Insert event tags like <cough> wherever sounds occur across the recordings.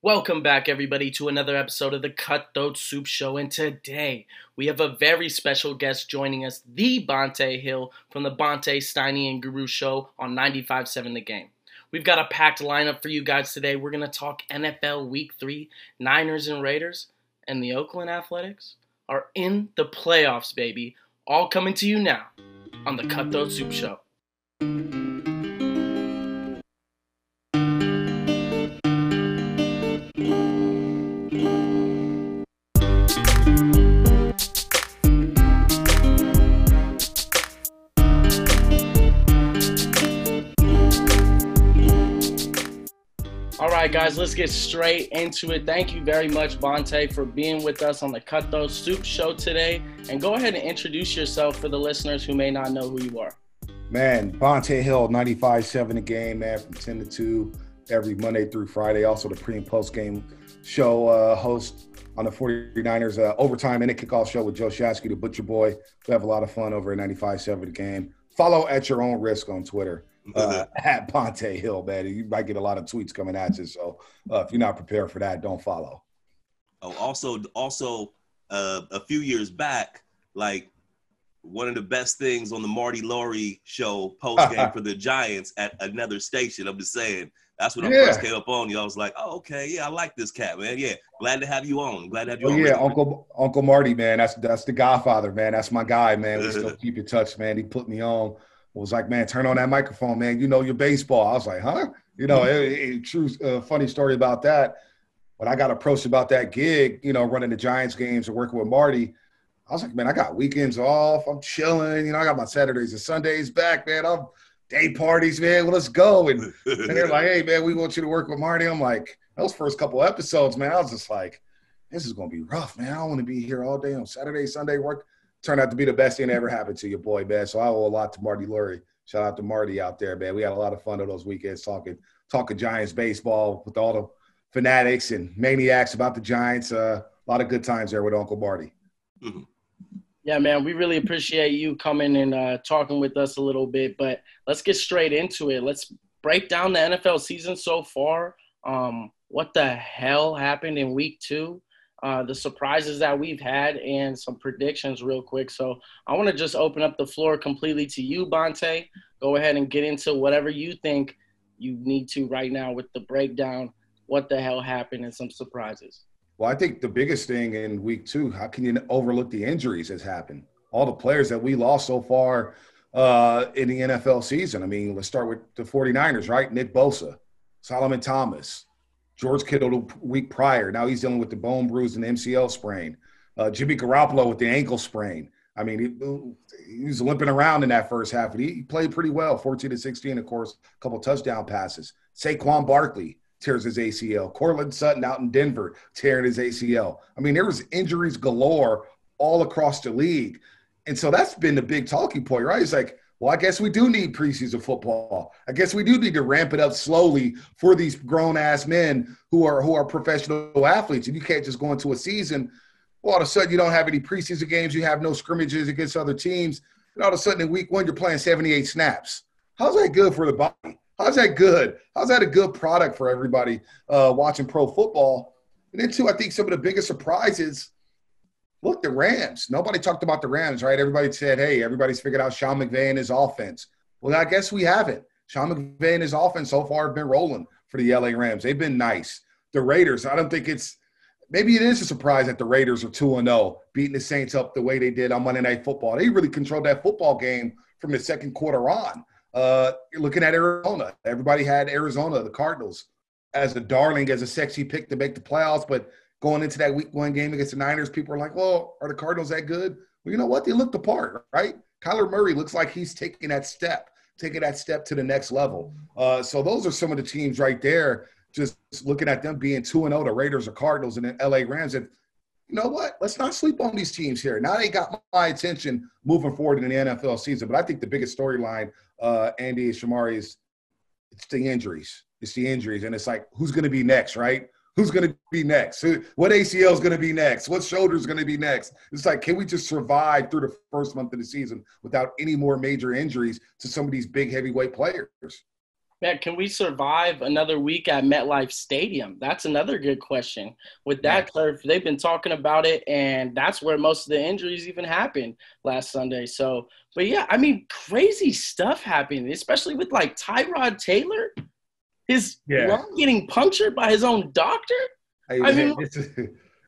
Welcome back, everybody, to another episode of the Cutthroat Soup Show. And today we have a very special guest joining us, the Bonta Hill from the Bonta, Steiny and Guru Show on 95.7 The Game. We've got a packed lineup for you guys today. We're going to talk NFL Week 3, Niners and Raiders, and the Oakland Athletics are in the playoffs, baby. All coming to you now on the Cutthroat Soup Show. Guys, let's get straight into it. Thank you very much, Bonta, for being with us on the Cutthroat Soup Show today. And go ahead and introduce yourself for the listeners who may not know who you are. Man, Bonta Hill, 95.7 a game, man, from 10 to 2 every Monday through Friday. Also, the pre and post game show uh, host on the 49ers uh, overtime and a kickoff show with Joe Shasky, the Butcher Boy. We have a lot of fun over at 95.7 a game. Follow at your own risk on Twitter uh, <laughs> at Bonta Hill, man. You might get a lot of tweets coming at you. So uh, if you're not prepared for that, don't follow. Oh, also, also, uh, a few years back, like one of the best things on the Marty Lurie show post game <laughs> for the Giants at another station. I'm just saying. That's when I Yeah. first came up on you. I was like, oh, okay, yeah, I like this cat, man. Yeah, glad to have you on. Glad to have you Oh on. yeah. Uncle Uncle Marty, man. That's that's the Godfather, man. That's my guy, man. We <laughs> still keep in touch, man. He put me on. Was like, man, turn on that microphone, man. You know your baseball. I was like, huh? You know, it, it- true. Uh, funny story about that. When I got approached about that gig, you know, running the Giants games and working with Marty, I was like, man, I got weekends off. I'm chilling. You know, I got my Saturdays and Sundays back, man. I'm day parties, man. Well, let's go. And and they're like, hey, man, we want you to work with Marty. I'm like, those first couple episodes, man, I was just like, this is going to be rough, man. I don't want to be here all day on Saturday, Sunday work. Turned out to be the best thing that ever happened to your boy, man. So I owe a lot to Marty Lurie. Shout out to Marty out there, man. We had a lot of fun on those weekends talking, talking Giants baseball with all the fanatics and maniacs about the Giants. Uh, a lot of good times there with Uncle Marty. Yeah, man, we really appreciate you coming and uh, talking with us a little bit. But let's get straight into it. Let's break down the NFL season so far. Um, what the hell happened in week two? Uh, the surprises that we've had and some predictions, real quick. So I want to just open up the floor completely to you, Bonta. Go ahead and get into whatever you think you need to right now with the breakdown. What the hell happened and some surprises. Well, I think the biggest thing in week two, how can you overlook the injuries that's happened? All the players that we lost so far uh, in the NFL season. I mean, let's start with the 49ers, right? Nick Bosa, Solomon Thomas, George Kittle the week prior. Now he's dealing with the bone bruise and MCL sprain. Uh, Jimmy Garoppolo with the ankle sprain. I mean, he, he was limping around in that first half, but he, he played pretty well 14 to 16, of course, a couple touchdown passes. Saquon Barkley tears his ACL. Courtland Sutton out in Denver tearing his ACL. I mean, there was injuries galore all across the league. And so that's been the big talking point, right? It's like, well, I guess we do need preseason football. I guess we do need to ramp it up slowly for these grown ass men who are who are professional athletes. And you can't just go into a season. Well, all of a sudden you don't have any preseason games, you have no scrimmages against other teams, and all of a sudden in week one you're playing 78 snaps. How's that good for the body? How's that good? How's that a good product for everybody uh, watching pro football? And then too, I think some of the biggest surprises. Look, the Rams. Nobody talked about the Rams, right? Everybody said, "Hey, everybody's figured out Sean McVay and his offense." Well, I guess we haven't. Sean McVay and his offense so far have been rolling for the LA Rams. They've been nice. The Raiders. I don't think it's. Maybe it is a surprise that the Raiders are two and zero, beating the Saints up the way they did on Monday Night Football. They really controlled that football game from the second quarter on. Uh, you're looking at Arizona. Everybody had Arizona, the Cardinals, as a darling, as a sexy pick to make the playoffs. But going into that week one game against the Niners, people are like, well, are the Cardinals that good? Well, you know what? They looked the part, right? Kyler Murray looks like he's taking that step, taking that step to the next level. Uh, so those are some of the teams right there. Just looking at them being 2 and 0, the Raiders or Cardinals and the LA Rams. And you know what? Let's not sleep on these teams here. Now they got my attention moving forward in the NFL season. But I think the biggest storyline, uh, Andy and Shamari, is it's the injuries. It's the injuries. And it's like, who's going to be next, right? Who's going to be next? Who- What ACL is going to be next? What shoulder is going to be next? It's like, can we just survive through the first month of the season without any more major injuries to some of these big heavyweight players? Matt, can we survive another week at MetLife Stadium? That's another good question. With that yeah. turf, they've been talking about it, and that's where most of the injuries even happened last Sunday. So, but yeah, I mean, crazy stuff happening, especially with like Tyrod Taylor, his yeah. lung getting punctured by his own doctor. Hey, I mean,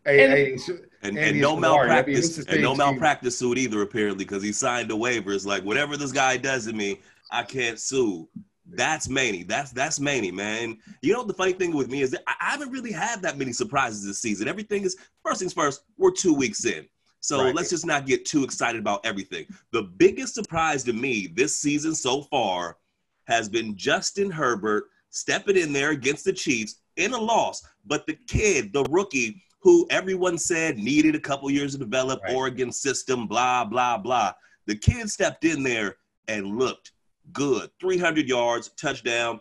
hey, and, hey, and, and no malpractice, and no malpractice suit either, apparently, because he signed a waiver. It's like whatever this guy does to me, I can't sue. That's Manny. That's that's Manny, man. You know the funny thing with me is that I haven't really had that many surprises this season. Everything is first things first. We're two weeks in, so right. let's just not get too excited about everything. The biggest surprise to me this season so far has been Justin Herbert stepping in there against the Chiefs in a loss, but the kid, the rookie, who everyone said needed a couple years to develop right. Oregon system, blah blah blah. The kid stepped in there and looked good. 300 yards, touchdown,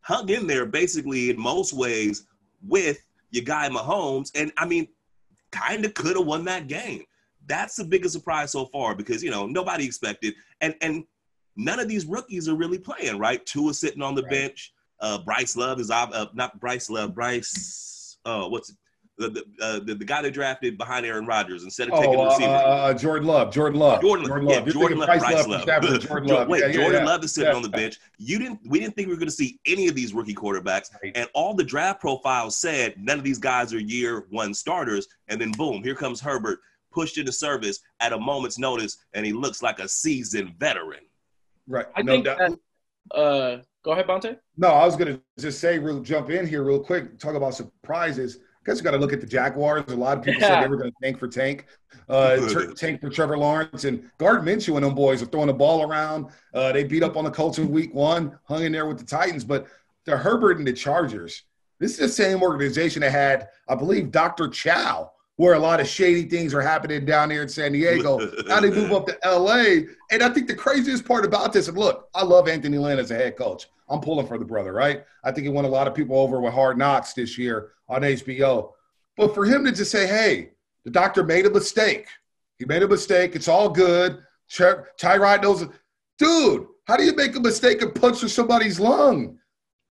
hung in there basically in most ways with your guy Mahomes. And I mean, kind of could have won that game. That's the biggest surprise so far because, you know, nobody expected. And, and none of these rookies are really playing, right? Two Tua sitting on the right. bench. Uh, Bryce Love is uh, not Bryce Love. Bryce, uh, what's the the, uh, the, the guy they drafted behind Aaron Rodgers instead of taking oh, the receiver. Uh, uh, Jordan Love. Jordan Love. Jordan, Jordan Love. Yeah, Jordan Love. Bryce Love. Love. Jordan Love. Wait, yeah, Jordan yeah, Love is sitting on the bench. You didn't. We didn't think we were going to see any of these rookie quarterbacks, right. and all the draft profiles said none of these guys are year one starters. And then boom, here comes Herbert, pushed into service at a moment's notice, and he looks like a seasoned veteran. Right. I no think doubt. that. Uh, go ahead, Bonta. No, I was going to just say, real jump in here real quick. Talk about surprises I guess you got to look at the Jaguars. A lot of people yeah. said they were going to tank for Tank, uh, tank for Trevor Lawrence, and Gardner Minshew and them boys are throwing the ball around. Uh, they beat up on the Colts in Week One, hung in there with the Titans, but the Herbert and the Chargers. This is the same organization that had, I believe, Dr. Chao, where a lot of shady things are happening down here in San Diego. now they move up to LA. And I think the craziest part about this, and look, I love Anthony Lynn as a head coach. I'm pulling for the brother, right? I think he won a lot of people over with Hard Knocks this year on HBO. But for him to just say, hey, the doctor made a mistake. He made a mistake. It's all good. Tyrod knows. Dude, how do you make a mistake and puncture somebody's lung?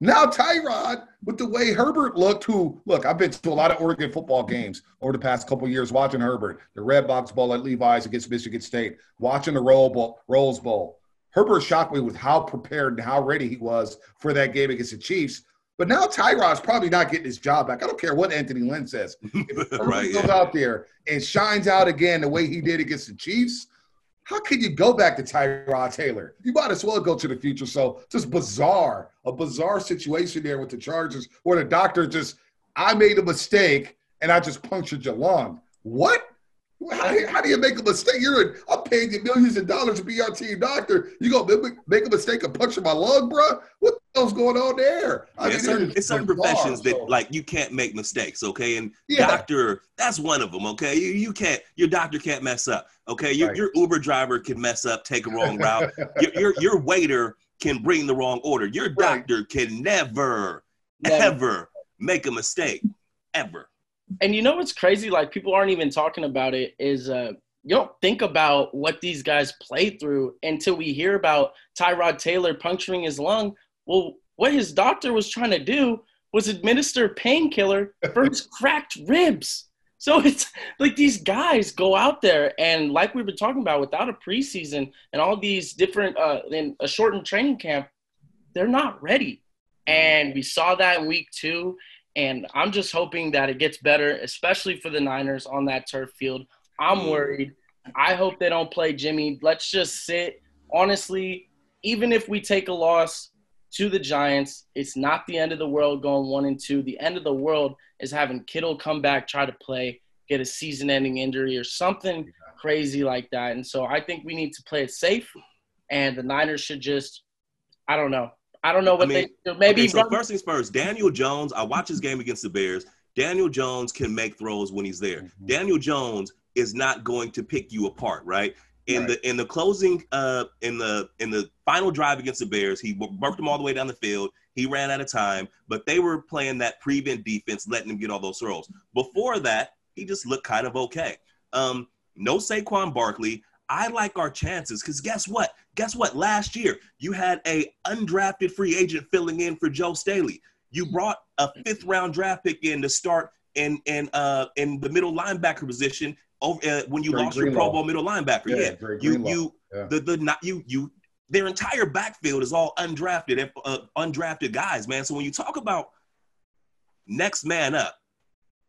Now Tyrod, with the way Herbert looked, who look, I've been to a lot of Oregon football games over the past couple years watching Herbert, the Redbox Bowl at Levi's against Michigan State, watching the Rose Bowl. Rolls Bowl. Herbert shocked me with how prepared and how ready he was for that game against the Chiefs. But now Tyrod's probably not getting his job back. I don't care what Anthony Lynn says. If <laughs> right, goes yeah. out there and shines out again the way he did against the Chiefs, how can you go back to Tyrod Taylor? You might as well go to the future. So just bizarre, a bizarre situation there with the Chargers where the doctor just, I made a mistake and I just punctured your lung. What? How, how, do you make a mistake? You're in, I'm paying you millions of dollars to be our team doctor. You gonna make a mistake and puncture my lung, bro? What the hell's going on there? I mean, it's certain, it's certain professions that so. like you can't make mistakes, okay? And yeah. doctor, that's one of them, okay? You, you can't, your doctor can't mess up, okay? Your, right. your Uber driver can mess up, take a wrong route. <laughs> your, your, your waiter can bring the wrong order. Your doctor right. can never, never, ever make a mistake, ever and you know what's crazy? Like people aren't even talking about it. Is uh, you don't think about what these guys play through until we hear about Tyrod Taylor puncturing his lung. Well, what his doctor was trying to do was administer painkiller for his <laughs> cracked ribs. So it's like these guys go out there and, like we've been talking about, without a preseason and all these different uh, in a shortened training camp, they're not ready. And we saw that in week two. And I'm just hoping that it gets better, especially for the Niners on that turf field. I'm mm. worried. I hope they don't play Jimmy. Let's just sit. Honestly, even if we take a loss to the Giants, it's not the end of the world going one and two. The end of the world is having Kittle come back, try to play, get a season ending injury or something crazy like that. And so I think we need to play it safe. And the Niners should just, I don't know, I don't know what I mean, they maybe. Okay, so first things first, Daniel Jones. I watch his game against the Bears. Daniel Jones can make throws when he's there. Mm-hmm. Daniel Jones is not going to pick you apart, right? In right. the in the closing uh in the in the final drive against the Bears, he worked them all the way down the field. He ran out of time, but they were playing that prevent defense, letting him get all those throws. Before that, he just looked kind of okay. Um, no Saquon Barkley. I like our chances because guess what? Guess what? Last year you had a undrafted free agent filling in for Joe Staley. You brought a fifth round draft pick in to start in in uh in the middle linebacker position over uh, when you lost your. Pro Bowl middle linebacker. Yeah, Yeah, you Greenlaw. you Yeah. the the not you you their entire backfield is all undrafted uh, undrafted guys, man. So when you talk about next man up,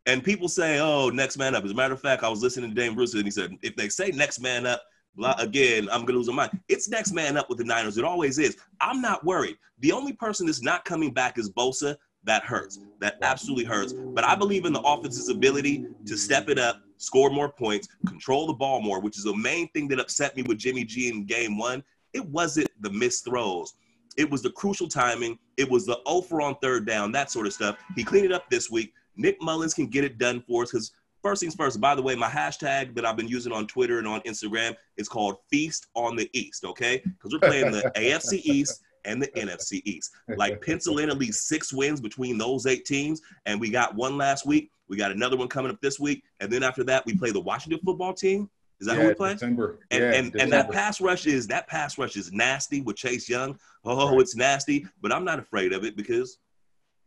and people say, "Oh, next man up." As a matter of fact, I was listening to Damon Bruce and he said, "If they say next man up." Blah, again, I'm gonna lose my mind. It's next man up with the Niners. It always is. I'm not worried. The only person that's not coming back is Bosa. That hurts. That absolutely hurts. But I believe in the offense's ability to step it up, score more points, control the ball more, which is the main thing that upset me with Jimmy G in game one. It wasn't the missed throws. It was the crucial timing. It was the 0 for on third down, that sort of stuff. He cleaned it up this week. Nick Mullens can get it done for us because first things first, by the way, my hashtag that I've been using on Twitter and on Instagram is called Feast on the East, okay? Because we're playing the <laughs> AFC East and the NFC East. Like pencil in at least six wins between those eight teams. And we got one last week. We got another one coming up this week. And then after that, we play the Washington football team. Is that yeah, who we play? December. And, yeah, and, and that pass rush is that pass rush is nasty with Chase Young. Oh, it's nasty, but I'm not afraid of it because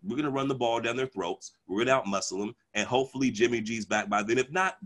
we're gonna run the ball down their throats. We're gonna outmuscle them, and hopefully Jimmy G's back by then. If not,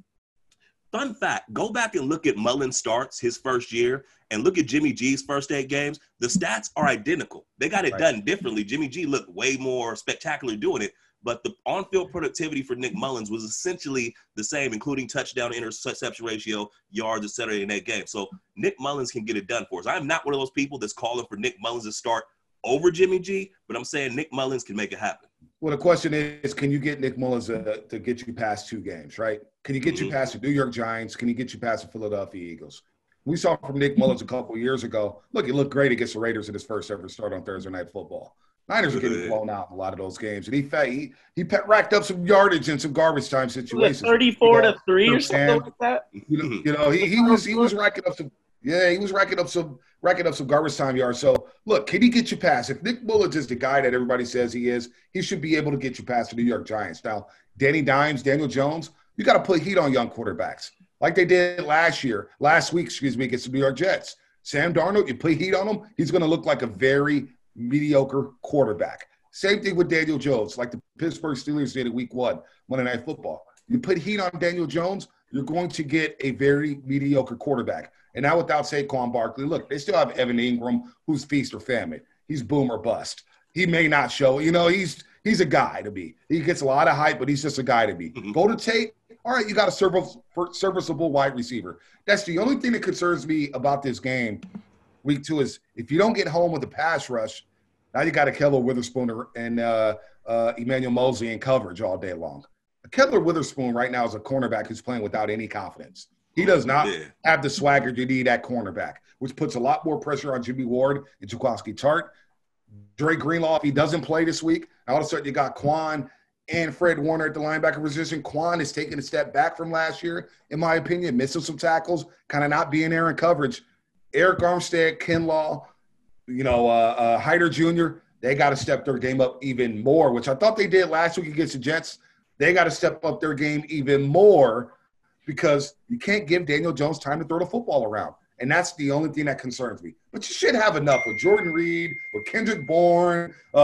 fun fact: go back and look at Mullen starts his first year, and look at Jimmy G's first eight games. The stats are identical. They got it Right. done differently. Jimmy G looked way more spectacular doing it. But the on-field productivity for Nick Mullens was essentially the same, including touchdown, interception ratio, yards, et cetera, in that game. So Nick Mullens can get it done for us. I'm not one of those people that's calling for Nick Mullens to start over Jimmy G, but I'm saying Nick Mullens can make it happen. Well, the question is, can you get Nick Mullens uh, to get you past two games, right? Can you get you Mhm. past the New York Giants? Can you get you past the Philadelphia Eagles? We saw from Nick Mullens a couple years ago. Look, he looked great against the Raiders in his first ever start on Thursday Night Football. Niners are getting blown out in a lot of those games, and he he he pe- racked up some yardage in some garbage time Was it situations. 34 You to 3 or and- something like that? You know, you know, he, he was he was racking up some yeah, he was racking up some racking up some garbage time yards. So look, can he get you past? If Nick Mullens is the guy that everybody says he is, he should be able to get you past the New York Giants. Now, Danny Dimes, Daniel Jones, you got to put heat on young quarterbacks like they did last year, last week, excuse me, against the New York Jets. Sam Darnold, you put heat on him, he's going to look like a very mediocre quarterback. Same thing with Daniel Jones, like the Pittsburgh Steelers did in week one, Monday Night Football. You put heat on Daniel Jones, you're going to get a very mediocre quarterback. And now without Saquon Barkley, look, they still have Evan Engram, who's feast or famine. He's boom or bust. He may not show, you know, he's he's a guy to be. He gets a lot of hype, but he's just a guy to be. Mhm. Golden Tate. All right, you got a service, serviceable wide receiver. That's the only thing that concerns me about this game. Week two is if you don't get home with a pass rush, now you got a Ahkello Witherspoon and uh, uh, Emmanuel Moseley in coverage all day long. Ahkello Witherspoon right now is a cornerback who's playing without any confidence. He does not Yeah. have the swagger you need at cornerback, which puts a lot more pressure on Jimmy Ward and Jaquiski Tartt. Dre Greenlaw, if he doesn't play this week, all of a sudden you got Kwon and Fred Warner at the linebacker position. Kwon is taking a step back from last year, in my opinion, missing some tackles, kind of not being there in coverage. Arik Armstead, Kinlaw, you know, uh, uh, Hyder Jr., they got to step their game up even more, which I thought they did last week against the Jets. They got to step up their game even more because you can't give Daniel Jones time to throw the football around. And that's the only thing that concerns me. But you should have enough with Jordan Reed, with Kendrick Bourne, uh,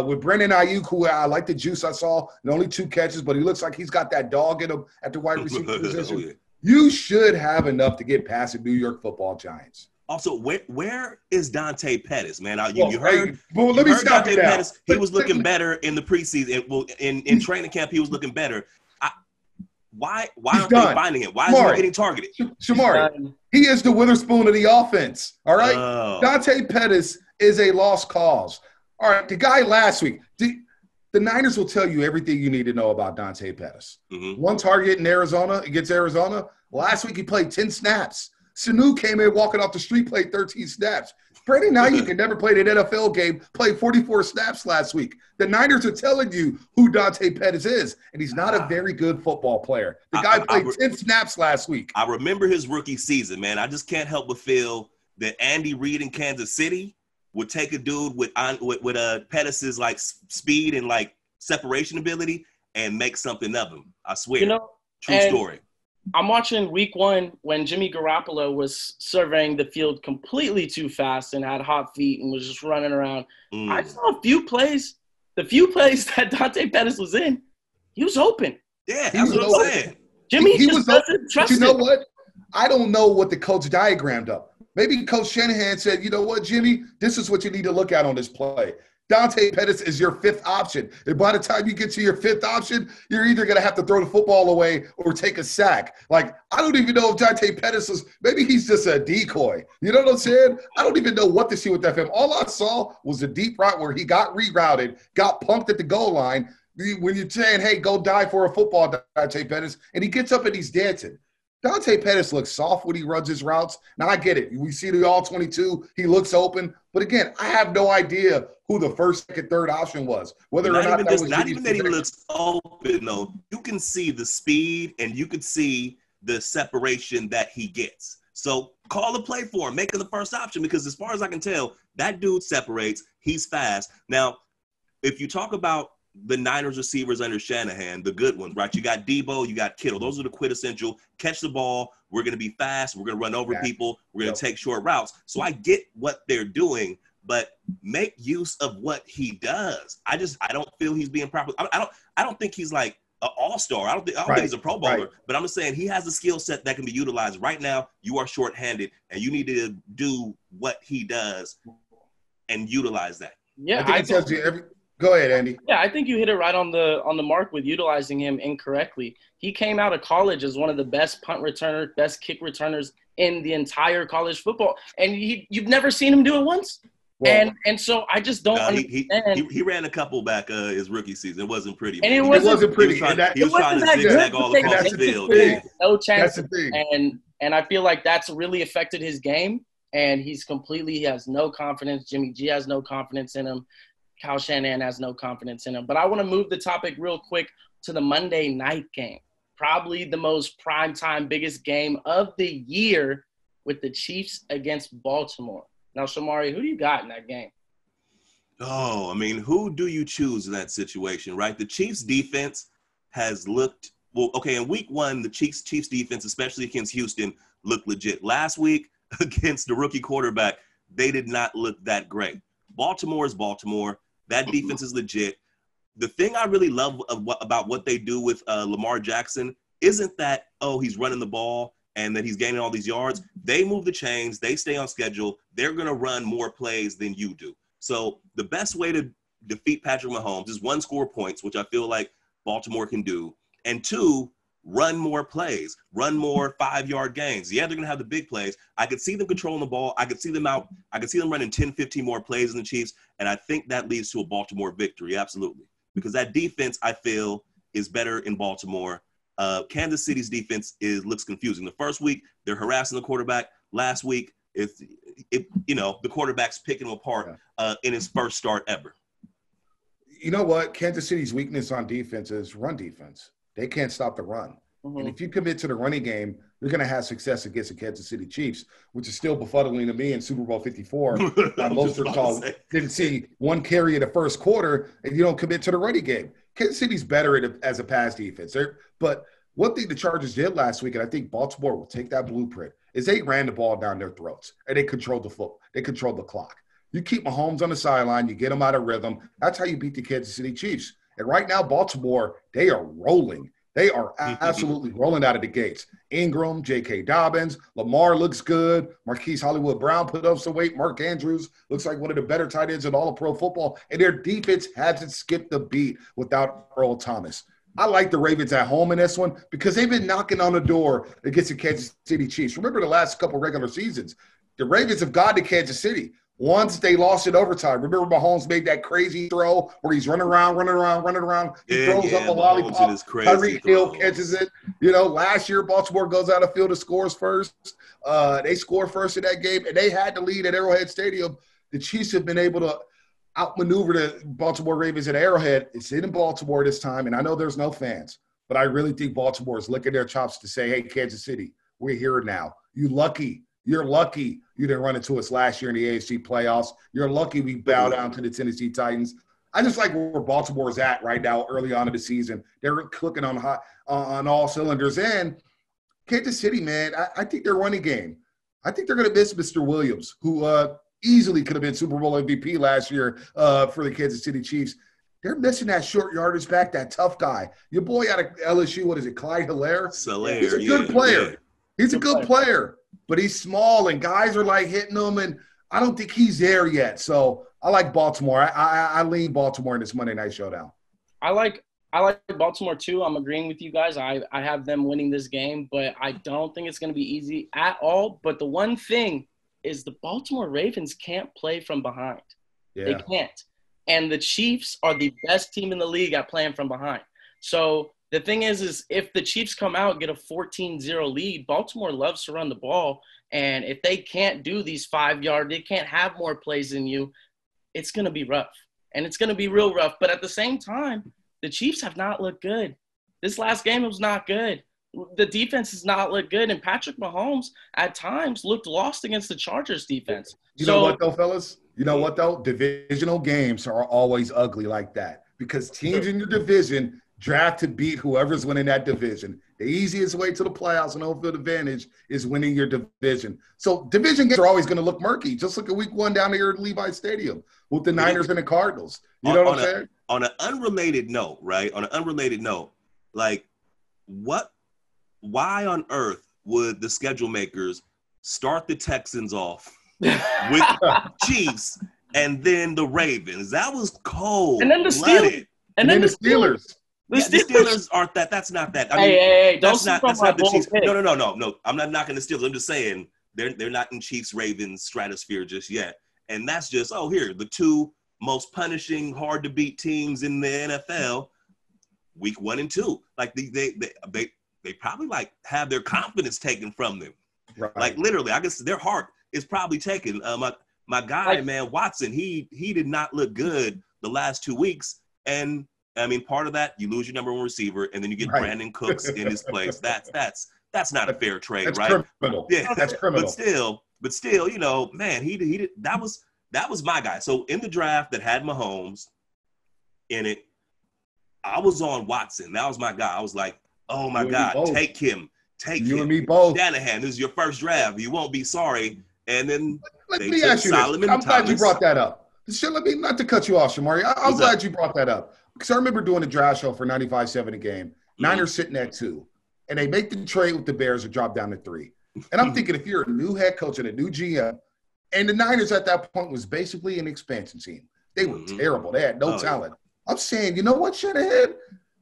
uh, with Brandon Aiyuk, who I like the juice I saw, and only two catches, but he looks like he's got that dog in him at the wide receiver <laughs> Oh, position. yeah. You should have enough to get past the New York football giants. Also, where where is Dante Pettis, man? Uh, you, Well, you heard, hey, well, let me heard stop Dante. Pettis. He was looking better in the preseason. Well, in, in training camp, he was looking better. I, why why He's aren't done. they finding him? Why is he getting targeted? Sh- Shamari, he is the Witherspoon of the offense. All right. Oh. Dante Pettis is a lost cause. All right, the guy last week, the, the Niners will tell you everything you need to know about Dante Pettis. Mhm. One target in Arizona against Arizona. Last week he played 10 snaps. Sanu came in walking off the street, played 13 snaps. Brandon <laughs> you can never played an NFL game, played 44 snaps last week. The Niners are telling you who Dante Pettis is, and he's not a very good football player. The guy I- I played re- 10 snaps last week. I remember his rookie season, man. I just can't help but feel that Andy Reid in Kansas City would take a dude with on with, with uh Pettis's like speed and like separation ability and make something of him. I swear. You know, True and- story. I'm watching week one when Jimmy Garoppolo was surveying the field completely too fast and had hot feet and was just running around. Mm. I saw a few plays, the few plays <laughs> that Dante Pettis was in, he was open. Yeah, that's what I'm saying. Jimmy he, he just was doesn't trust You know what? I don't know what the coach diagrammed up. Maybe Coach Shanahan said, you know what, Jimmy, this is what you need to look at on this play. Dante Pettis is your fifth option. And by the time you get to your fifth option, you're either going to have to throw the football away or take a sack. Like, I don't even know if Dante Pettis is, maybe he's just a decoy. You know what I'm saying? I don't even know what to see with that film. All I saw was a deep route where he got rerouted, got punked at the goal line. When you're saying, hey, go die for a football, Dante Pettis, and he gets up and he's dancing. Dante Pettis looks soft when he runs his routes. Now I get it. We see the all 22. He looks open. But again, I have no idea who the first, second, third option was. Whether not or not even just, not even that he looks open though. You can see the speed and you can see the separation that he gets. So call the play for him, make him the first option because as far as I can tell, that dude separates. He's fast. Now, if you talk about the Niners receivers under Shanahan, the good ones, right? You got Deebo, you got Kittle. Those are the quintessential catch the ball. We're going to be fast. We're going to run over yeah. people. We're going to yep. take short routes. So I get what they're doing, but make use of what he does. I just I don't feel he's being proper. I, I don't I don't think he's like an all star. I don't think I don't right. think he's a Pro Bowler. Right. But I'm just saying he has a skill set that can be utilized. Right now, you are shorthanded, and you need to do what he does and utilize that. Yeah, I think I it tells you every Go ahead, Andy. Yeah, I think you hit it right on the on the mark with utilizing him incorrectly. He came out of college as one of the best punt returners, best kick returners in the entire college football, and he, you've never seen him do it once. Well, and and so I just don't uh, he, understand. He, he, he, ran a couple back uh, his rookie season. It wasn't pretty. And it wasn't, it wasn't pretty. He was trying, that, was trying to zigzag all across the field. No chance. And and I feel like that's really affected his game. And he's completely he has no confidence. Jimmy G has no confidence in him. Kyle Shanahan has no confidence in him. But I want to move the topic real quick to the Monday night game. Probably the most prime time, biggest game of the year with the Chiefs against Baltimore. Now, Shamari, who do you got in that game? Oh, I mean, who do you choose in that situation, right? The Chiefs defense has looked well, okay, in week one, the Chiefs Chiefs defense, especially against Houston, looked legit. Last week <laughs> against the rookie quarterback, they did not look that great. Baltimore is Baltimore. That defense is legit. The thing I really love about what they do with uh, Lamar Jackson isn't that, oh, he's running the ball and that he's gaining all these yards. They move the chains, they stay on schedule. They're going to run more plays than you do. So the best way to defeat Patrick Mahomes is one, score points, which I feel like Baltimore can do, and two, run more plays, run more five yard gains. Yeah, they're going to have the big plays. I could see them controlling the ball. I could see them out. I could see them running 10, 15 more plays in the Chiefs. And I think that leads to a Baltimore victory. Absolutely. Because that defense, I feel, is better in Baltimore. Uh, Kansas City's defense is looks confusing. The first week, they're harassing the quarterback. Last week, it's it, you know the quarterback's picking him apart uh, in his first start ever. You know what? Kansas City's weakness on defense is run defense. They can't stop the run. Mm-hmm. And if you commit to the running game, you're going to have success against the Kansas City Chiefs, which is still befuddling to me in Super Bowl 54. <laughs> most are called didn't see one carry in the first quarter, and you don't commit to the running game. Kansas City's better a, as a pass defense. They're, but one thing the Chargers did last week, and I think Baltimore will take that blueprint, is they ran the ball down their throats and they controlled the foot. They controlled the clock. You keep Mahomes on the sideline, you get them out of rhythm. That's how you beat the Kansas City Chiefs. And right now, Baltimore, they are rolling. They are <laughs> mhm. absolutely rolling out of the gates. Ingram, J.K. Dobbins, Lamar looks good. Marquise Hollywood Brown put up some weight. Mark Andrews looks like one of the better tight ends in all of pro football. And their defense hasn't skipped the beat without Earl Thomas. I like the Ravens at home in this one because they've been knocking on the door against the Kansas City Chiefs. Remember the last couple regular seasons, the Ravens have gone to Kansas City. Once they lost it overtime. Remember Mahomes made that crazy throw where he's running around, running around, running around. He yeah, throws yeah, up a lollipop. Tyreek Hill catches it. You know, last year Baltimore goes out of field and scores first. Uh, they score first in that game, and they had to lead at Arrowhead Stadium. The Chiefs have been able to outmaneuver the Baltimore Ravens at Arrowhead. It's in Baltimore this time, and I know there's no fans, but I really think Baltimore is licking their chops to say, "Hey, Kansas City, we're here now. You lucky you're lucky you didn't run into us last year in the AFC playoffs. You're lucky we bow down to the Tennessee Titans. I just like where Baltimore is at right now, early on in the season. They're clicking on hot, on all cylinders, and Kansas City, man, I, I think their running game. I think they're going to miss Mr. Williams, who uh, easily could have been Super Bowl MVP last year uh, for the Kansas City Chiefs. They're missing that short yardage back, that tough guy. Your boy out of LSU, what is it, Clyde Helaire? Hilaire, He's a good yeah, player. yeah. He's a Good good player, but he's small and guys are like hitting him, and I don't think he's there yet. So I like Baltimore. I, I, I lean Baltimore in this Monday night showdown. I like I like Baltimore too. I'm agreeing with you guys. I, I have them winning this game, but I don't think it's going to be easy at all. But the one thing is the Baltimore Ravens can't play from behind. They can't. And the Chiefs are the best team in the league at playing from behind. So the thing is, is if the Chiefs come out get a 14-0 lead, Baltimore loves to run the ball. And if they can't do these five yard, they can't have more plays than you, it's gonna be rough. And it's gonna be real rough. But at the same time, the Chiefs have not looked good. This last game was not good. The defense has not looked good. And Patrick Mahomes at times looked lost against the Chargers defense. You so, know what though, fellas? You know what though? Divisional games are always ugly like that because teams in your division draft to beat whoever's winning that division. The easiest way to the playoffs and home field advantage is winning your division. So division games are always going to look murky. Just look at Week One down here at Levi Stadium with the Niners and the Cardinals. You know On- what I'm a- saying? on an unrelated note, right? On an unrelated note, like what why on earth would the schedule makers start the Texans off with <laughs> Chiefs and then the Ravens? That was cold. And then the. Steelers. And then the Steelers. The Yeah, the Steelers. Steelers aren't that. That's not that. I mean, hey, hey, hey, don't that's not that's not the Chiefs. pick. No, no, no, no, no. I'm not knocking the Steelers. I'm just saying they're they're not in Chiefs Ravens stratosphere just yet. And that's just oh here the two most punishing, hard to beat teams in the NFL, week one and two. Like they they they they, they probably like have their confidence taken from them. Right. Like literally, I guess their heart is probably taken. Uh, my my guy, Like- man, Watson, he he did not look good the last two weeks, and I mean, part of that you lose your number one receiver, and then you get Right. Brandin Cooks in his place. That's that's that's not a fair trade, That's right? criminal. Yeah, That's criminal. But still, but still, you know, man, he he did that was that was my guy. So in the draft that had Mahomes in it, I was on Watson. That was my guy. I was like, oh my You God, take him, take You him. and me both. Shanahan, this is your first draft. You won't be sorry. And then Let They me ask you this. I'm glad you brought that up. Let me not to cut you off, Shamari. I, I'm What's glad up? you brought that up because I remember doing a draft show for 95.7 a game. Mm-hmm. Niners sitting at two, and they make the trade with the Bears to drop down to three. And I'm <laughs> thinking, if you're a new head coach and a new GM, and the Niners at that point was basically an expansion team, they were Mhm. terrible. They had no Oh, yeah. talent. I'm saying, you know what, Shanahan?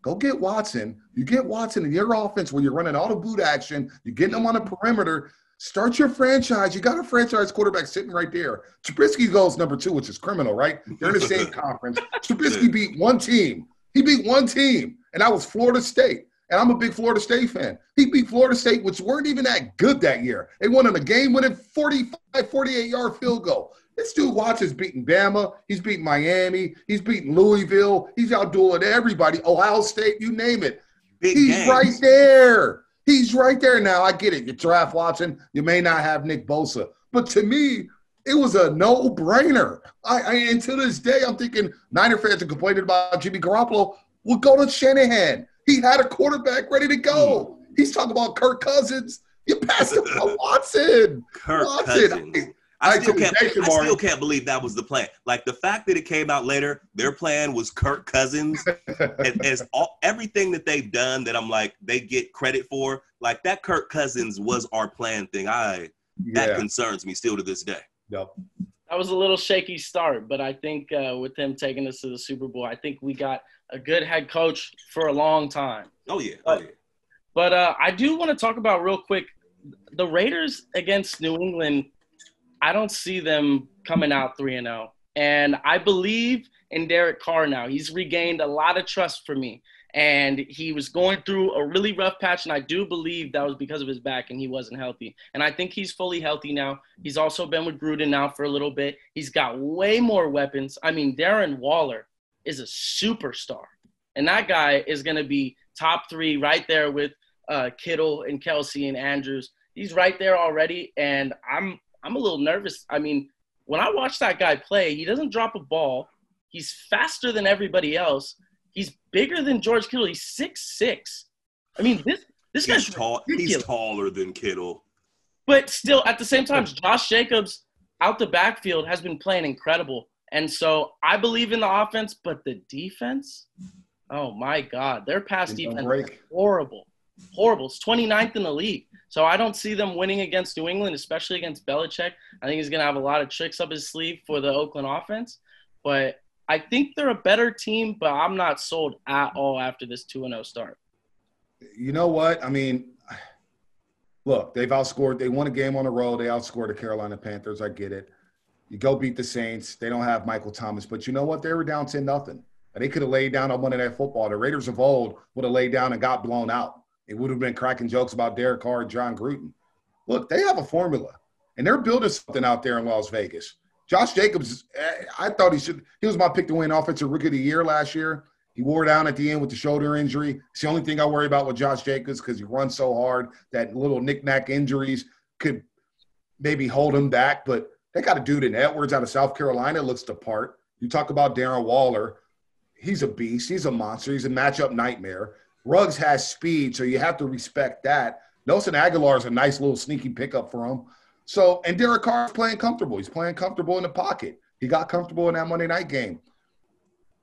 Go get Watson. You get Watson in your offense where you're running all the boot action. You're getting them on the perimeter. Start your franchise. You got a franchise quarterback sitting right there. Trubisky goes number two, which is criminal, right? They're in the same <laughs> conference. Trubisky beat one team. He beat one team, and that was Florida State. And I'm a big Florida State fan. He beat Florida State, which weren't even that good that year. They won in a game winning 45, 48 yard field goal. This dude watches beating Bama. He's beating Miami. He's beating Louisville. He's outdueling everybody. Ohio State, you name it. big He's games. right there. He's right there now. I get it. You draft Watson. You may not have Nick Bosa, but to me, it was a no-brainer. I, I and to this day, I'm thinking Niner fans are complaining about Jimmy Garoppolo. We'll go to Shanahan. He had a quarterback ready to go. Hmm. He's talking about Kirk Cousins. You passed him on Watson. Kirk Watson. Cousins. I- I I still can't. I still can't believe that was the plan. Like the fact that it came out later, their plan was Kirk Cousins, and as <laughs> all everything that they've done that I'm like they get credit for. Like that Kirk Cousins was our plan thing. I that Yeah. concerns me still to this day. Yep. that was a little shaky start, but I think uh, with him taking us to the Super Bowl, I think we got a good head coach for a long time. Oh yeah. Oh yeah. But uh, I do want to talk about real quick the Raiders against New England. I don't see them coming out three and zero, and I believe in Derek Carr now. He's regained a lot of trust for me, and he was going through a really rough patch, and I do believe that was because of his back and he wasn't healthy. And I think he's fully healthy now. He's also been with Gruden now for a little bit. He's got way more weapons. I mean, Darren Waller is a superstar, and that guy is going to be top three right there with uh, Kittle and Kelce and Andrews. He's right there already, and I'm I'm a little nervous. I mean, when I watch that guy play, he doesn't drop a ball. He's faster than everybody else. He's bigger than George Kittle. He's six six. I mean, this This he's guy's tall. ridiculous. He's taller than Kittle. But still, at the same time, Josh Jacobs out the backfield has been playing incredible. And so I believe in the offense, but the defense, oh my God, their pass Didn't defense break. is horrible. Horrible. It's 29th in the league. So I don't see them winning against New England, especially against Belichick. I think he's going to have a lot of tricks up his sleeve for the Oakland offense. But I think they're a better team, but I'm not sold at all after this 2 0 start. You know what? I mean, look, they've outscored. They won a game on the road. They outscored the Carolina Panthers. I get it. You go beat the Saints. They don't have Michael Thomas, but you know what? They were down ten nothing. They could have laid down on Monday Night Football. The Raiders of old would have laid down and got blown out. It would have been cracking jokes about Derek Carr and Jon Gruden. Look, they have a formula, and they're building something out there in Las Vegas. Josh Jacobs, eh, I thought he should. He was my pick to win Offensive Rookie of the Year last year. He wore down at the end with the shoulder injury. It's the only thing I worry about with Josh Jacobs because he runs so hard that little knick-knack injuries could maybe hold him back. But they got a dude in Edwards out of South Carolina looks the part. You talk about Darren Waller. He's a beast. He's a monster. He's a matchup nightmare. Ruggs has speed, so you have to respect that. Nelson Agholor is a nice little sneaky pickup for him. So, and Derek Carr is playing comfortable. He's playing comfortable in the pocket. He got comfortable in that Monday night game.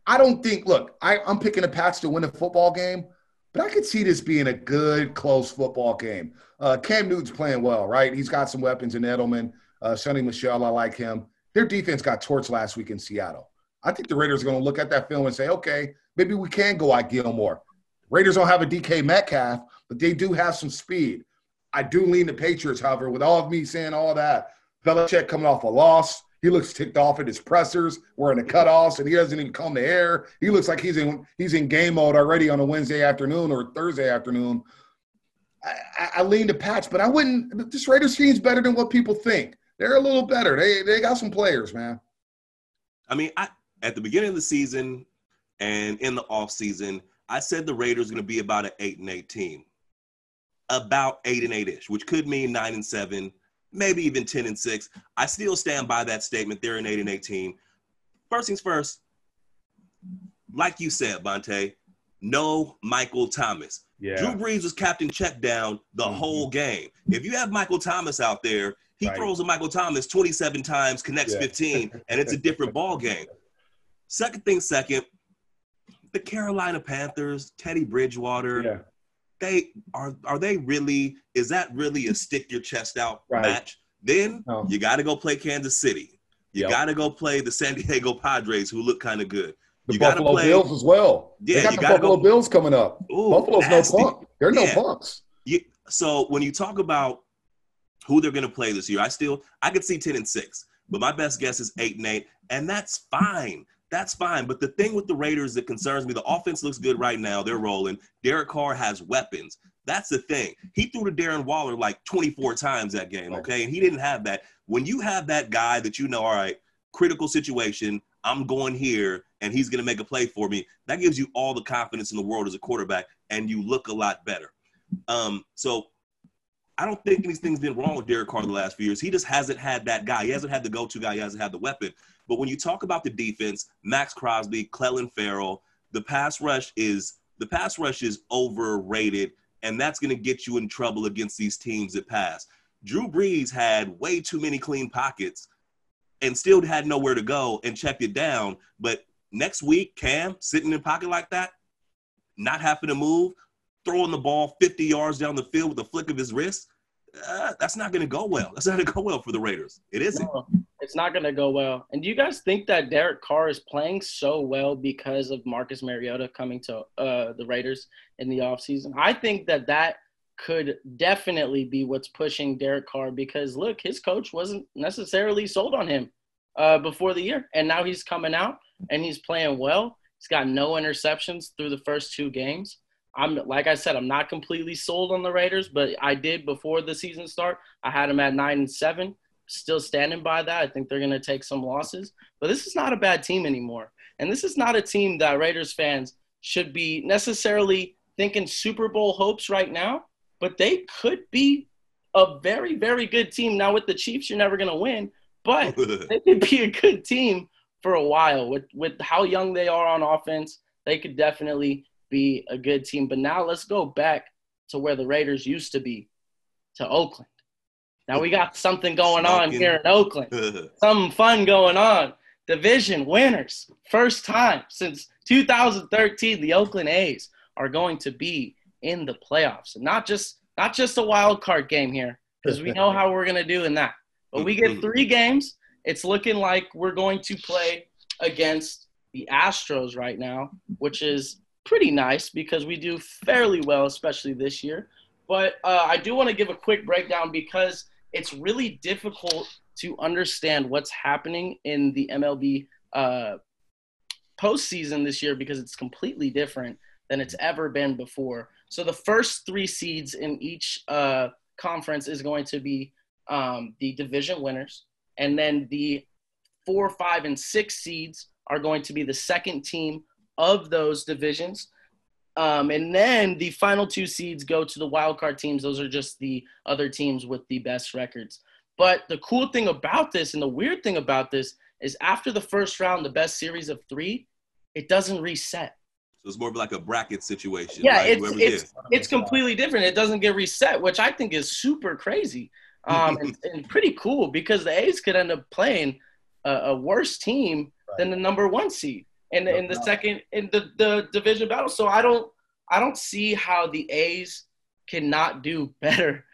I don't think, look, I, I'm picking the Pats to win a football game, but I could see this being a good, close football game. Uh, Cam Newton's playing well, right? He's got some weapons in Edelman. Uh, Sony Michel, I like him. Their defense got torched last week in Seattle. I think the Raiders are going to look at that film and say, okay, maybe we can go at Gilmore. Raiders don't have a DK Metcalf, but they do have some speed. I do lean the Patriots, however, with all of me saying all that. Belichick coming off a loss. He looks ticked off at his pressers, wearing the cutoffs, and he doesn't even comb the air. He looks like he's in he's in game mode already on a Wednesday afternoon or Thursday afternoon. I, I, I lean the Pats, but I wouldn't. This Raiders team's better than what people think. They're a little better. They they got some players, man. I mean, I at the beginning of the season and in the off season, I said the Raiders are going to be about an eight and eight team, about eight and eight ish, which could mean nine and seven, maybe even ten and six. I still stand by that statement. They're an eight and eight team. First things first, like you said, Bonta, no Michael Thomas. Yeah. Drew Brees was captain check down the Mhm. whole game. If you have Michael Thomas out there, he Right. throws a Michael Thomas 27 times, connects Yeah. 15, and it's a <laughs> different ball game. Second thing, second, the Carolina Panthers, Teddy Bridgewater, Yeah. they are are they really is that really a stick your chest out Right. match? Then No. you got to go play Kansas City. You Yep. got to go play the San Diego Padres, who look kind of good. The You gotta Buffalo play- Bills as well. Yeah, they got you the gotta Buffalo go- Bills coming up. Ooh, Buffalo's nasty. no punk. They're no Yeah. punks. You, so when you talk about who they're going to play this year, I still I could see ten and six, but my best guess is eight and eight, and that's fine. That's fine. But the thing with the Raiders that concerns me, the offense looks good right now. They're rolling. Derek Carr has weapons. That's the thing. He threw to Darren Waller like 24 times that game, okay? And he didn't have that. When you have that guy that you know, all right, critical situation, I'm going here and he's going to make a play for me, that gives you all the confidence in the world as a quarterback and you look a lot better. Um, so I don't think anything's been wrong with Derek Carr the last few years. He just hasn't had that guy. He hasn't had the go-to guy. He hasn't had the weapon. But when you talk about the defense, Maxx Crosby, Clelin Ferrell, the pass rush is the pass rush is overrated, and that's going to get you in trouble against these teams that pass. Drew Brees had way too many clean pockets and still had nowhere to go and checked it down. But next week, Cam sitting in pocket like that, not having to move, throwing the ball 50 yards down the field with a flick of his wrist, uh, that's not going to go well. That's not going to go well for the Raiders. It isn't. No, it's not going to go well. And do you guys think that Derek Carr is playing so well because of Marcus Mariota coming to uh, the Raiders in the offseason? I think that that could definitely be what's pushing Derek Carr because, look, his coach wasn't necessarily sold on him uh, before the year. And now he's coming out and he's playing well. He's got no interceptions through the first two games. I'm like I said, I'm not completely sold on the Raiders, but I did before the season start. I had them at nine and seven still standing by that. I think they're going to take some losses, but this is not a bad team anymore. And this is not a team that Raiders fans should be necessarily thinking Super Bowl hopes right now, but they could be a very, very good team. Now, with the Chiefs, you're never going to win, but <laughs> they could be a good team for a while. With, with how young they are on offense, they could definitely be a good team. But now let's go back to where the Raiders used to be, to Oakland. Now we got something going on here in Oakland. <laughs> Something fun going on. Division winners. First time since 2013, the Oakland A's are going to be in the playoffs. And not just not just a wild card game here, because we know <laughs> how we're gonna do in that. But we get three games. It's looking like we're going to play against the Astros right now, which is pretty nice because we do fairly well, especially this year. But uh, I do want to give a quick breakdown because it's really difficult to understand what's happening in the MLB uh, postseason this year because it's completely different than it's ever been before. So the first three seeds in each uh, conference is going to be um, the division winners, and then the four, five, and six seeds are going to be the second team of those divisions. Um, and then the final two seeds go to the wild card teams. Those are just the other teams with the best records. But the cool thing about this and the weird thing about this is after the first round, the best series of three, it doesn't reset. So it's more of like a bracket situation. Yeah, right? it's it's, it's completely different. It doesn't get reset, which I think is super crazy um, and, <laughs> and, pretty cool because the A's could end up playing a, a worse team right. than the number one seed in the, in the second in the, the division battle. So I don't I don't see how the A's cannot do <laughs> better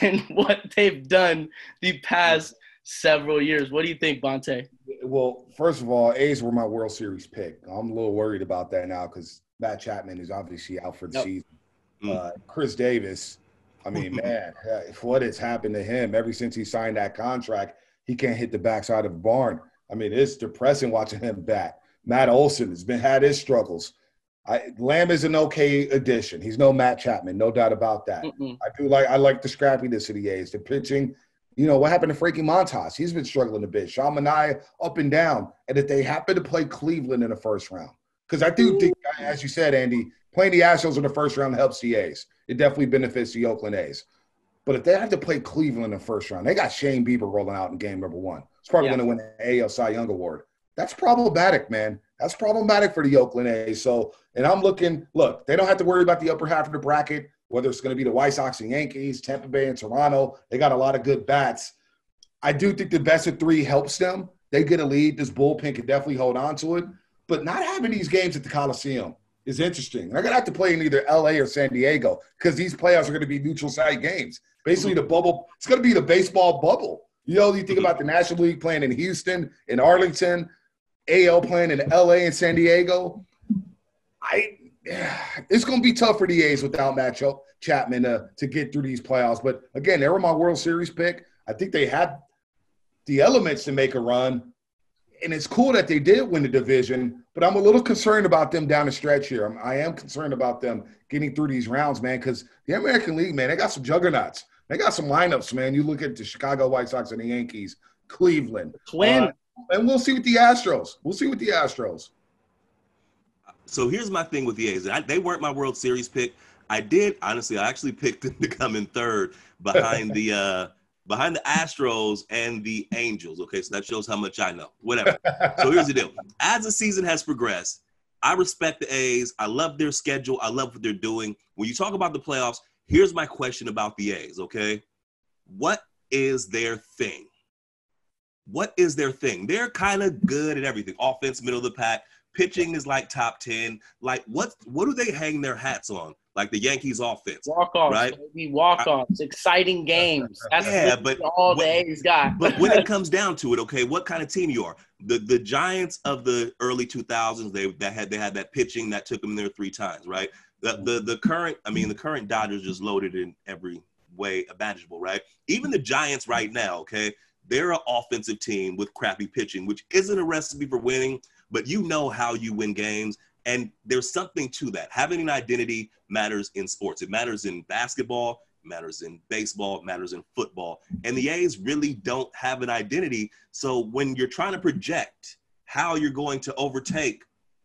than what they've done the past several years. What do you think, Bonta? Well, first of all, A's were my World Series pick. I'm a little worried about that now because Matt Chapman is obviously out for the yep. season. Mm. Uh, Khris Davis, I mean, man, what has happened to him ever since he signed that contract? He can't hit the backside of the barn. I mean, it's depressing watching him bat. Matt Olson has been had his struggles. I, Lamb is an okay addition. He's no Matt Chapman, no doubt about that. Mm-mm. I do like I like the scrappiness of the A's. The pitching, you know, what happened to Frankie Montas? He's been struggling a bit. Sean Manaea up and down. And if they happen to play Cleveland in the first round, because I do think, as you said, Andy, playing the Astros in the first round helps the A's. It definitely benefits the Oakland A's. But if they have to play Cleveland in the first round, they got Shane Bieber rolling out in game number one. It's probably yeah. going to win the AL Cy Young Award. That's problematic, man. That's problematic for the Oakland A's. So, and I'm looking, look, they don't have to worry about the upper half of the bracket, whether it's going to be the White Sox and Yankees, Tampa Bay and Toronto. They got a lot of good bats. I do think the best of three helps them. They get a lead. This bullpen can definitely hold on to it. But not having these games at the Coliseum is interesting. They're going to have to play in either LA or San Diego because these playoffs are going to be neutral site games. Basically, the bubble, it's going to be the baseball bubble. You know, you think mm-hmm. about the National League playing in Houston, in Arlington, AL playing in LA and San Diego. I it's going to be tough for the A's without Matt Chapman uh, to get through these playoffs. But again, they were my World Series pick. I think they had the elements to make a run. And it's cool that they did win the division, but I'm a little concerned about them down the stretch here. I'm, I am concerned about them getting through these rounds, man, because the American League, man, they got some juggernauts. They got some lineups, man. You look at the Chicago White Sox and the Yankees, Cleveland. Twin. Uh, and we'll see with the Astros. We'll see with the Astros. So here's my thing with the A's. I, they weren't my World Series pick. I did honestly. I actually picked them <laughs> to come in third behind the uh, behind the Astros and the Angels. Okay, so that shows how much I know. Whatever. so here's the deal. As the season has progressed, I respect the A's. I love their schedule. I love what they're doing. When you talk about the playoffs, here's my question about the A's. Okay, what is their thing? What is their thing? They're kind of good at everything. Offense, middle of the pack. Pitching is like top ten. Like what? What do they hang their hats on? Like the Yankees offense. Walk offs, right? Walk offs, exciting games. That's yeah, but all the A's got. but when it <laughs> comes down to it, okay, what kind of team you are? The the Giants of the early 2000s, they that had they had that pitching that took them there three times, right? The the the current, I mean, the current Dodgers just loaded in every way imaginable, right? Even the Giants right now, okay, they're an offensive team with crappy pitching, which isn't a recipe for winning, but you know how you win games. And there's something to that. Having an identity matters in sports. It matters in basketball, it matters in baseball, it matters in football. And the A's really don't have an identity. So when you're trying to project how you're going to overtake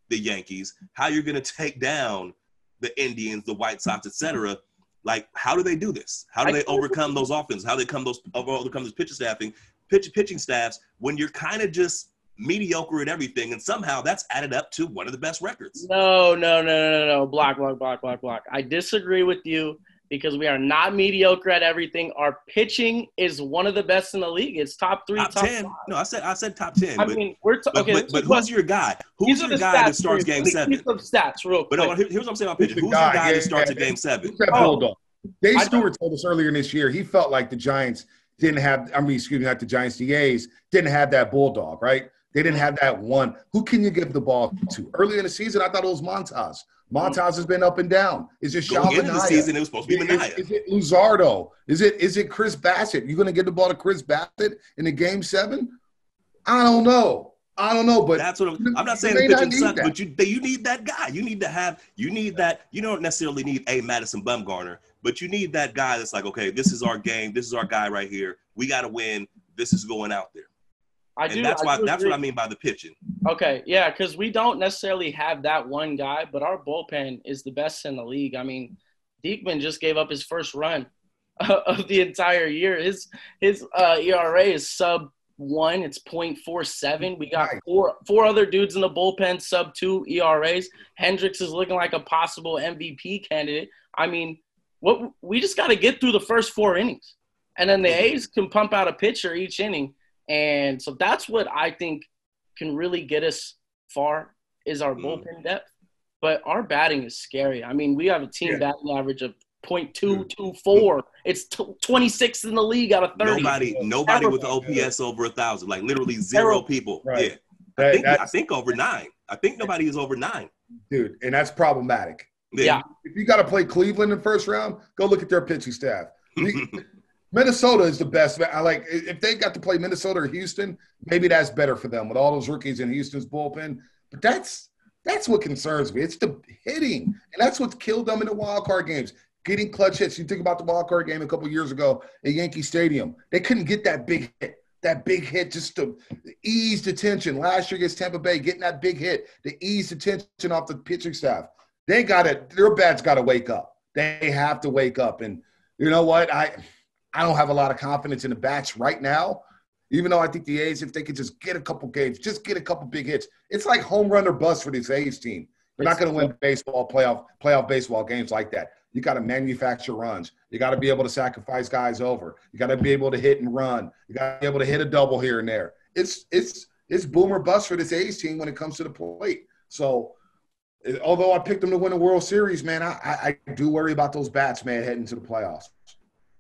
the Yankees, how you're going to take down the Indians, the White Sox, etc., like how do they do this? How do they overcome those offenses? How do they come those overcome this pitching staffing? Pitch, pitching staffs when you're kind of just mediocre at everything, and somehow that's added up to one of the best records. No, no, no, no, no, block, block, block, block, block. I disagree with you because we are not mediocre at everything. Our pitching is one of the best in the league. It's top three, top, top ten. five. No, I said I said top ten. I but, mean, we're t- okay. but, this but who's your guy? Who's your the guy that starts for game me seven? give you Some stats, real But quick. no, here's what I'm saying about pitching. the Who's guy? guy Yeah, that starts yeah, at game seven? Who's that Oh. Dave Stewart told us earlier in this year he felt like the Giants didn't have. I mean, excuse me, not the Giants. The A's didn't have that bulldog, right? They didn't have that one. Who can you give the ball to? Early in the season, I thought it was Montas. Montas has been up and down. Is it Going Sean into the season, it was supposed to be Is, Manaea. is it Luzardo? Is it is it Chris Bassitt? You going to get the ball to Chris Bassitt in the game seven? I don't know. I don't know, but That's what I'm, I'm not saying the pitching sucks, but you you need that guy. You need to have you need that. You don't necessarily need a Madison Bumgarner, but you need that guy that's like, okay, this is our game. This is our guy right here. We got to win. This is going out there, I and do. that's I why do that's agree. what I mean by the pitching. Okay, yeah, because we don't necessarily have that one guy, but our bullpen is the best in the league. I mean, Diekman just gave up his first run <laughs> of the entire year. His his uh, ERA is sub one. It's 0.47. We got four four other dudes in the bullpen sub two ERAs. Hendriks is looking like a possible MVP candidate. I mean, what we just got to get through the first four innings, and then the A's can pump out a pitcher each inning, and so that's what I think can really get us far is our Mm. bullpen depth. But our batting is scary. I mean, we have a team Yeah. batting average of .224. It's t- 26th in the league out of 30. Nobody nobody with the OPS over a thousand, like literally zero people. Right. Yeah, I that- think I think over nine. I think nobody is over nine. dude, and that's problematic. Yeah. If you got to play Cleveland in first round, go look at their pitching staff. <laughs> Minnesota is the best. I like if they got to play Minnesota or Houston, maybe that's better for them with all those rookies in Houston's bullpen. But that's that's what concerns me. It's the hitting, and that's what's killed them in the wild card games. Getting clutch hits. You think about the wild card game a couple years ago at Yankee Stadium. They couldn't get that big hit. That big hit just to ease the tension. Last year against Tampa Bay, getting that big hit to ease the tension off the pitching staff. They got it. Their bats got to wake up. They have to wake up. And you know what? I I don't have a lot of confidence in the bats right now. Even though I think the A's, if they could just get a couple games, just get a couple big hits, it's like home run or bust for this A's team. They're not going to win baseball playoff playoff baseball games like that. You got to manufacture runs. You got to be able to sacrifice guys over. You got to be able to hit and run. You got to be able to hit a double here and there. It's it's it's boomer bust for this A's team when it comes to the plate. So, although I picked them to win the World Series, man, I, I, I do worry about those bats, man, heading to the playoffs.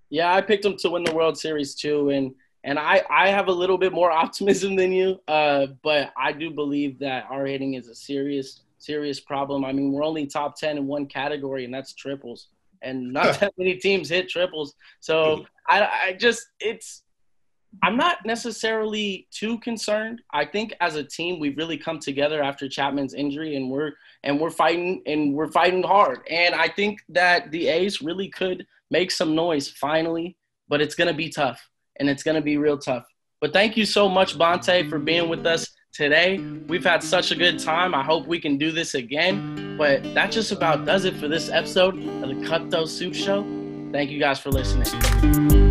Yeah, I picked them to win the World Series too, and and I I have a little bit more <laughs> optimism than you, uh, but I do believe that our hitting is a serious serious problem. I mean, we're only top ten in one category, and that's triples, and not <laughs> that many teams hit triples. So I I just it's I'm not necessarily too concerned. I think as a team we've really come together after Chapman's injury, and we're and we're fighting and we're fighting hard. And I think that the A's really could make some noise finally, but it's to be tough and it's to be real tough. But thank you so much, Bonta, for being with us today. We've had such a good time. I hope we can do this again. But that just about does it for this episode of the Cutthroat Soup Show. Thank you guys for listening.